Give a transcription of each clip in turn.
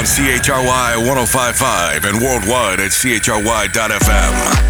on CHRY 1055 and worldwide at CHRY.FM.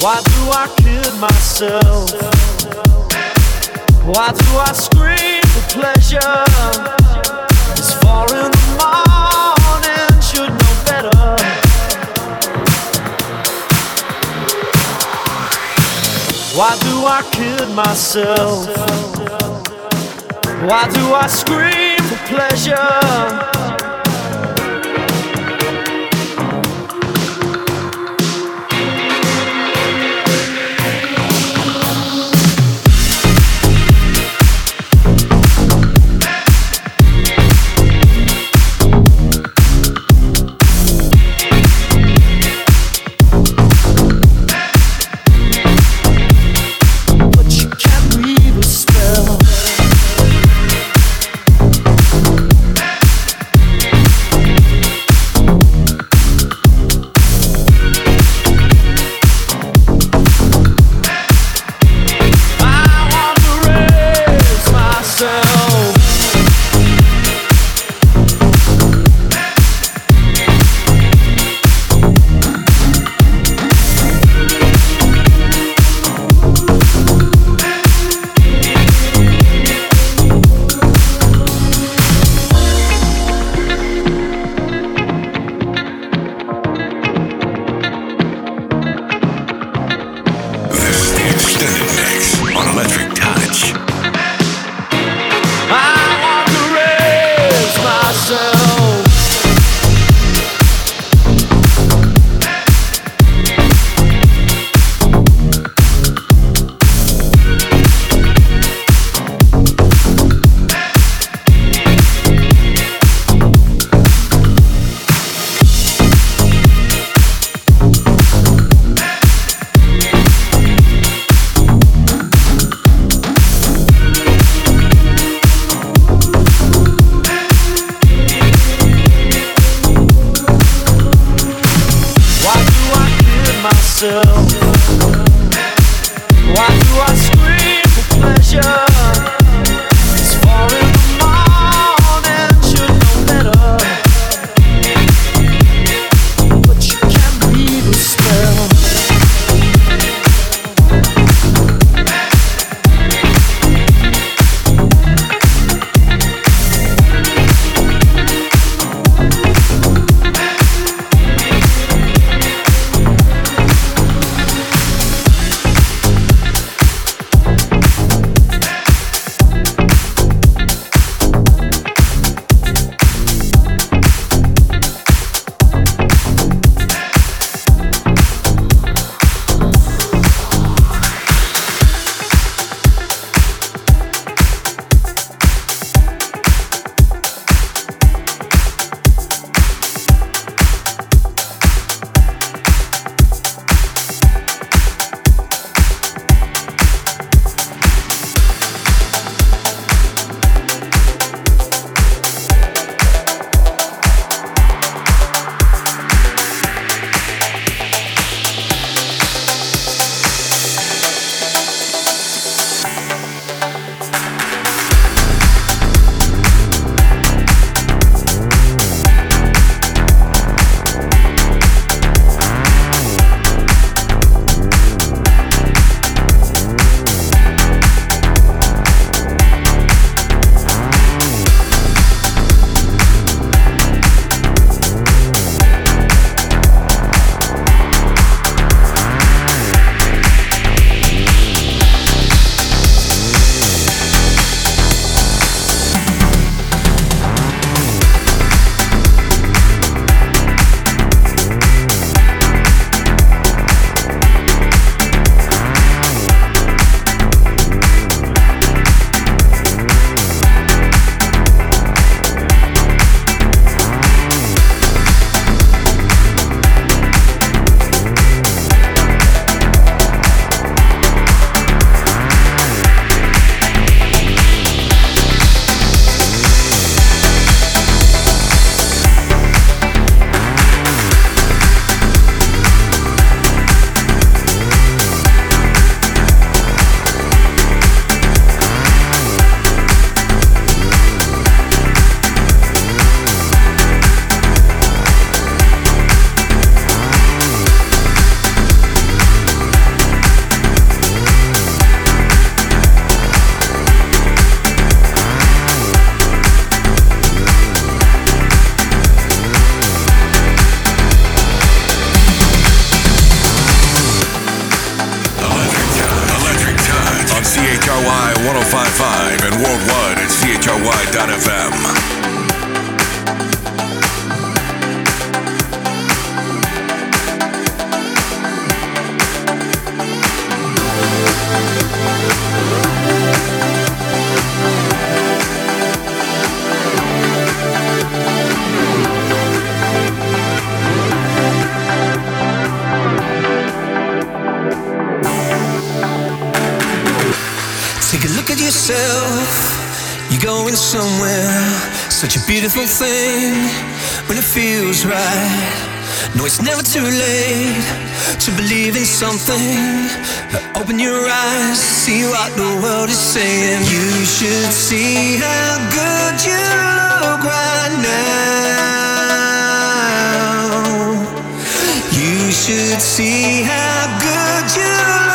Why do I kid myself? Why do I scream for pleasure? It's far in the morning, should know better. Why do I kid myself? Why do I scream for pleasure? Why do I scream for pleasure? Such a beautiful thing when it feels right. No, it's never too late to believe in something. Open your eyes, see what the world is saying. You should see how good you look right now. You should see how good you look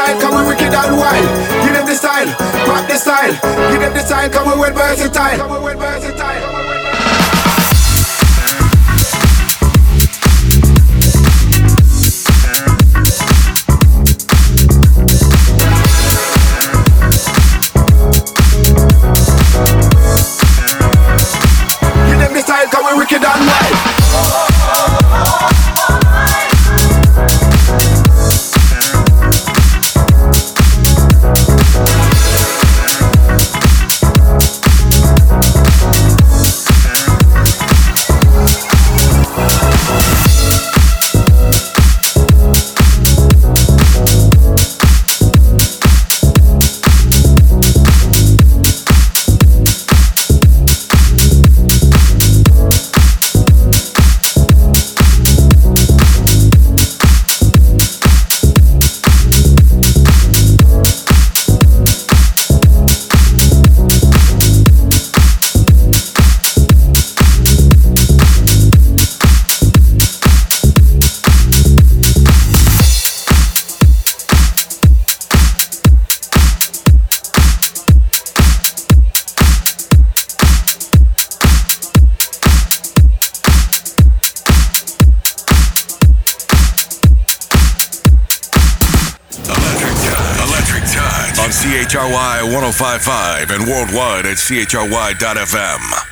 style, cause we wicked and wild. Give them the style, rock the style. Give them the style, cause we went versatile. Cause we went versatile. 1055 and worldwide at chry.fm.